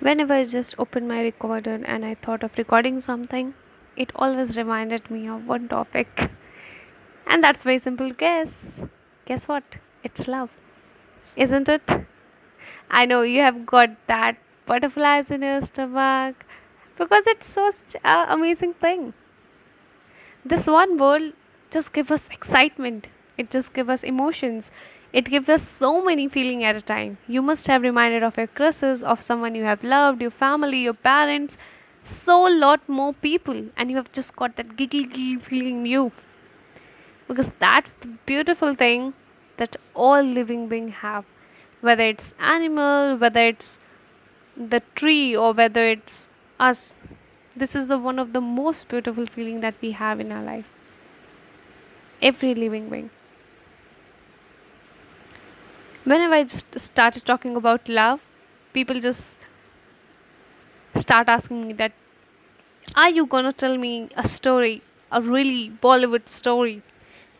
Whenever I just opened my recorder and I thought of recording something, it always reminded me of one topic. And that's very simple guess. Guess what? It's love. Isn't it? I know you have got that butterflies in your stomach because it's such an amazing thing. This one word just gives us excitement. It just gives us emotions. It gives us so many feeling at a time. You must have reminded of your crushes, of someone you have loved, your family, your parents, so lot more people, and you have just got that giggly giggly feeling in you. Because that's the beautiful thing that all living beings have. Whether it's animal, whether it's the tree, or whether it's us. This is the one of the most beautiful feeling that we have in our life. Every living being. Whenever I just started talking about love, people just start asking me that are you gonna tell me a story, a really Bollywood story,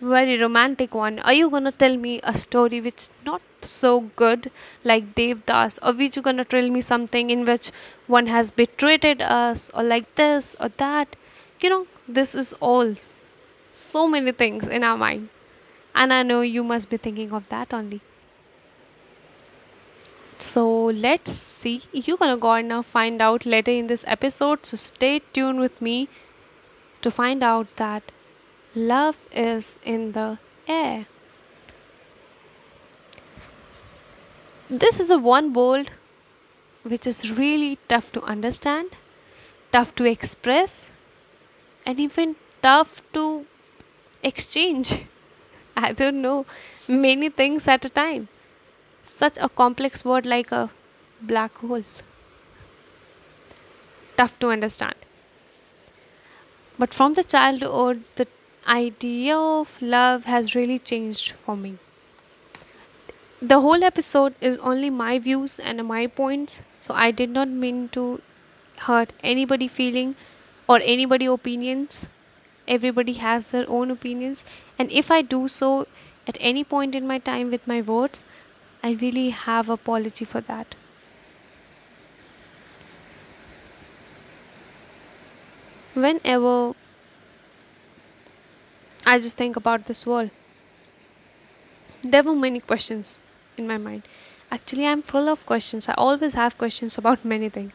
very romantic one? Are you gonna tell me a story which not so good like Devdas, or which you gonna tell me something in which one has betrayed us, or like this or that? You know, this is all so many things in our mind, and I know you must be thinking of that only. So let's see. You're gonna go and uh, find out later in this episode. So stay tuned with me to find out that love is in the air. This is a one world which is really tough to understand, tough to express, and even tough to exchange. I don't know, many things at a time. Such a complex word like a black hole. Tough to understand. But from the childhood, the idea of love has really changed for me. The whole episode is only my views and my points, so I did not mean to hurt anybody feeling or anybody opinions. Everybody has their own opinions, and if I do so at any point in my time with my words, I really have apology for that. Whenever I just think about this world, there were many questions in my mind. Actually, I'm full of questions. I always have questions about many things,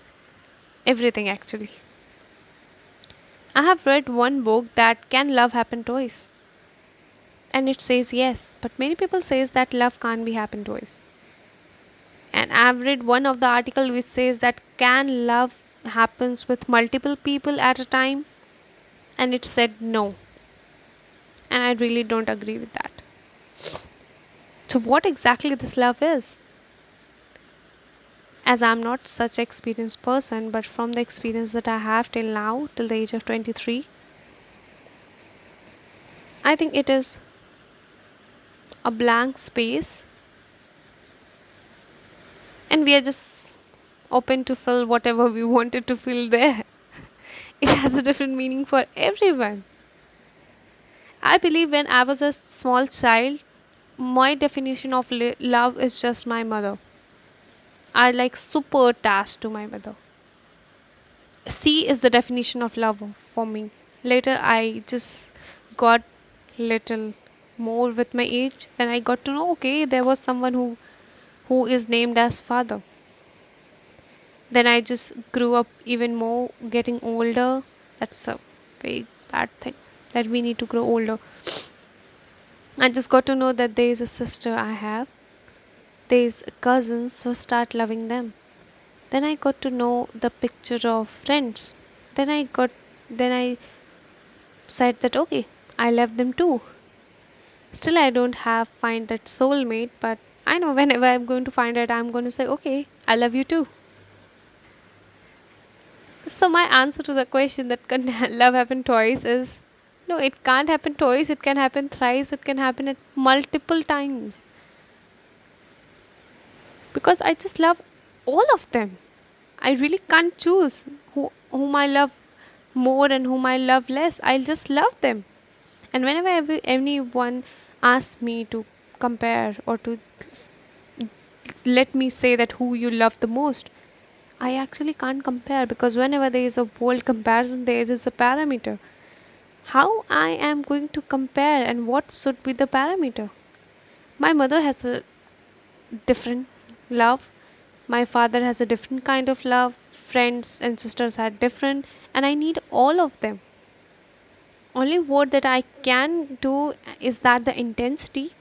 everything actually. I have read one book that can love happen twice, and it says yes, but many people says that love can't be happen twice. And I've read one of the article which says that can love happens with multiple people at a time, and it said no, and I really don't agree with that. So, what exactly this love is? As I'm not such experienced person, but from the experience that I have till now, till the age of 23, I think it is a blank space and we are just open to fill whatever we wanted to fill there. It has a different meaning for everyone. I believe when I was a small child, my definition of li- love is just my mother. I like super attached to my mother. C is the definition of love for me. Later, I just got little more with my age. Then I got to know okay, there was someone who who is named as father. Then I just grew up even more, getting older. That's a very bad thing that we need to grow older. I just got to know that there is a sister I have, there is cousins, so start loving them. Then I got to know the picture of friends. Then I got, then I said that okay, I love them too. Still, I don't have find that soulmate, but I know whenever I'm going to find it, I'm going to say okay, I love you too. So my answer to the question that can love happen twice is no, it can't happen twice. It can happen thrice. It can happen at multiple times because I just love all of them. I really can't choose who whom I love more and whom I love less. I'll just love them. And whenever every, anyone asks me to compare or to let me say that who you love the most, I actually can't compare because whenever there is a world comparison, there is a parameter. How I am going to compare and what should be the parameter? My mother has a different love, my father has a different kind of love, friends and sisters are different, and I need all of them. Only what that I can do is that the intensity,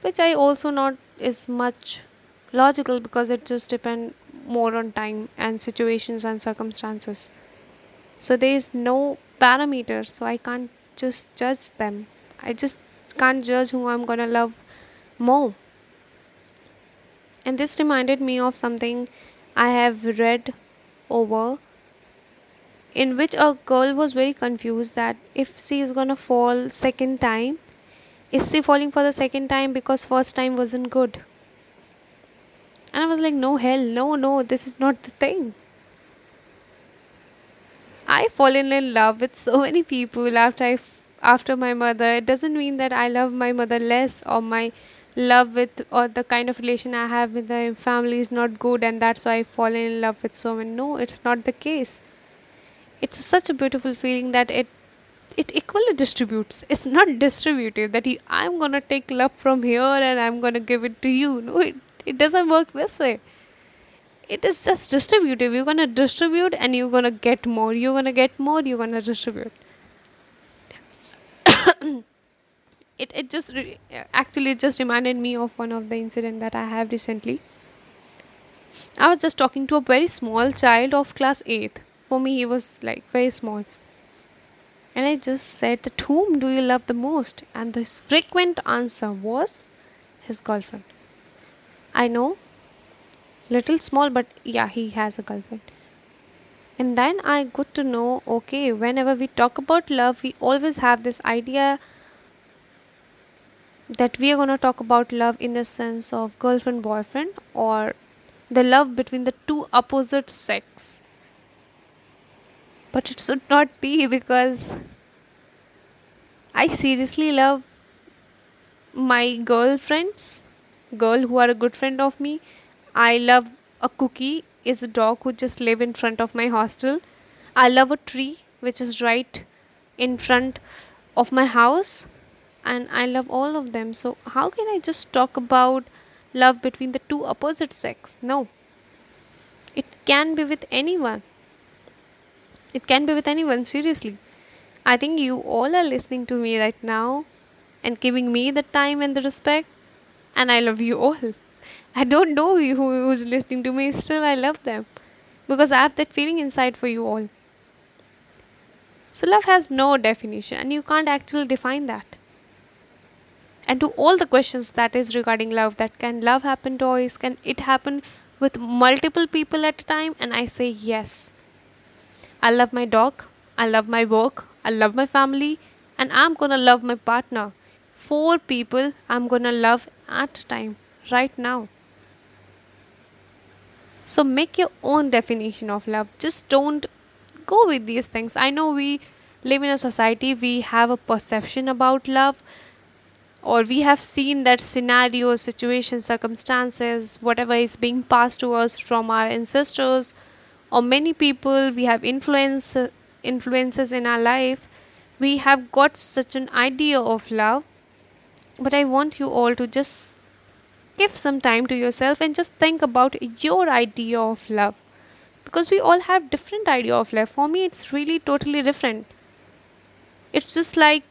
which I also not is much logical because it just depend more on time and situations and circumstances. So there is no parameter, so I can't just judge them. I just can't judge who I'm gonna love more. And this reminded me of something I have read over in which a girl was very confused that if she is gonna fall second time, is she falling for the second time because first time wasn't good? And I was like, no hell, no, no, this is not the thing. I fallen in love with so many people after I after my mother. It doesn't mean that I love my mother less or my love with or the kind of relation I have with my family is not good and that's why I've fallen in love with so many. No, it's not the case. It's such a beautiful feeling that it it equally distributes. It's not distributive that you, I'm gonna take love from here and I'm gonna give it to you. No, it, it doesn't work this way. It is just distributive. You're gonna distribute and you're gonna get more. You're gonna get more. You're gonna distribute. It, it just re- actually just reminded me of one of the incident that i have recently. I was just talking to a very small child of class 8th for me he was like very small. And i just said that whom do you love the most? And the frequent answer was his girlfriend. I know little small but yeah he has a girlfriend. And then i got to know okay whenever we talk about love we always have this idea that we are going to talk about love in the sense of girlfriend boyfriend or the love between the two opposite sex but it should not be because i seriously love my girlfriends girl who are a good friend of me I love a cookie is a dog who just live in front of my hostel. I love a tree which is right in front of my house and I love all of them. So how can I just talk about love between the two opposite sex? No. It can be with anyone. It can be with anyone seriously. I think you all are listening to me right now and giving me the time and the respect and I love you all. I don't know who who's listening to me, still I love them because I have that feeling inside for you all. So, love has no definition, and you can't actually define that. And to all the questions that is regarding love, that can love happen twice? Can it happen with multiple people at a time? And I say yes. I love my dog, I love my work, I love my family, and I'm gonna love my partner. Four people I'm gonna love at time, right now. So make your own definition of love. Just don't go with these things. I know we live in a society, we have a perception about love, or we have seen that scenario, situation, circumstances, whatever is being passed to us from our ancestors, or many people we have influence influences in our life. We have got such an idea of love, but I want you all to just give some time to yourself and just think about your idea of love. Because we all have different idea of love. For me it's really totally different. It's just like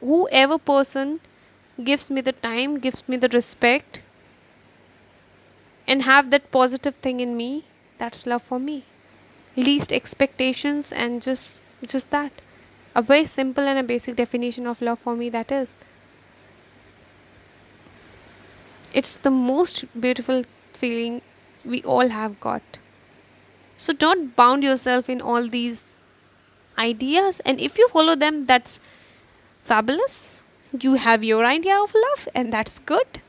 whoever person gives me the time gives me the respect and have that positive thing in me that's love for me least expectations and just just that a very simple and a basic definition of love for me that is It's the most beautiful feeling we all have got. So don't bound yourself in all these ideas, and if you follow them, that's fabulous. You have your idea of love, and that's good.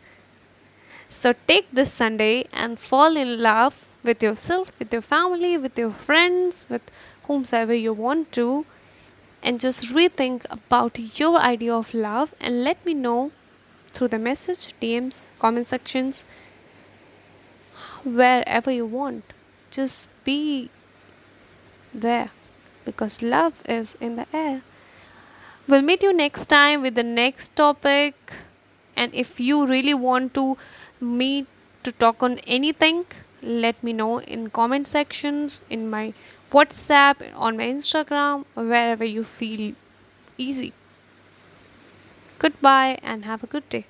So take this Sunday and fall in love with yourself, with your family, with your friends, with whomsoever you want to, and just rethink about your idea of love and let me know through the message, DMs, comment sections wherever you want. Just be there because love is in the air. We'll meet you next time with the next topic. And if you really want to meet to talk on anything, let me know in comment sections, in my WhatsApp, on my Instagram, wherever you feel easy. Goodbye and have a good day.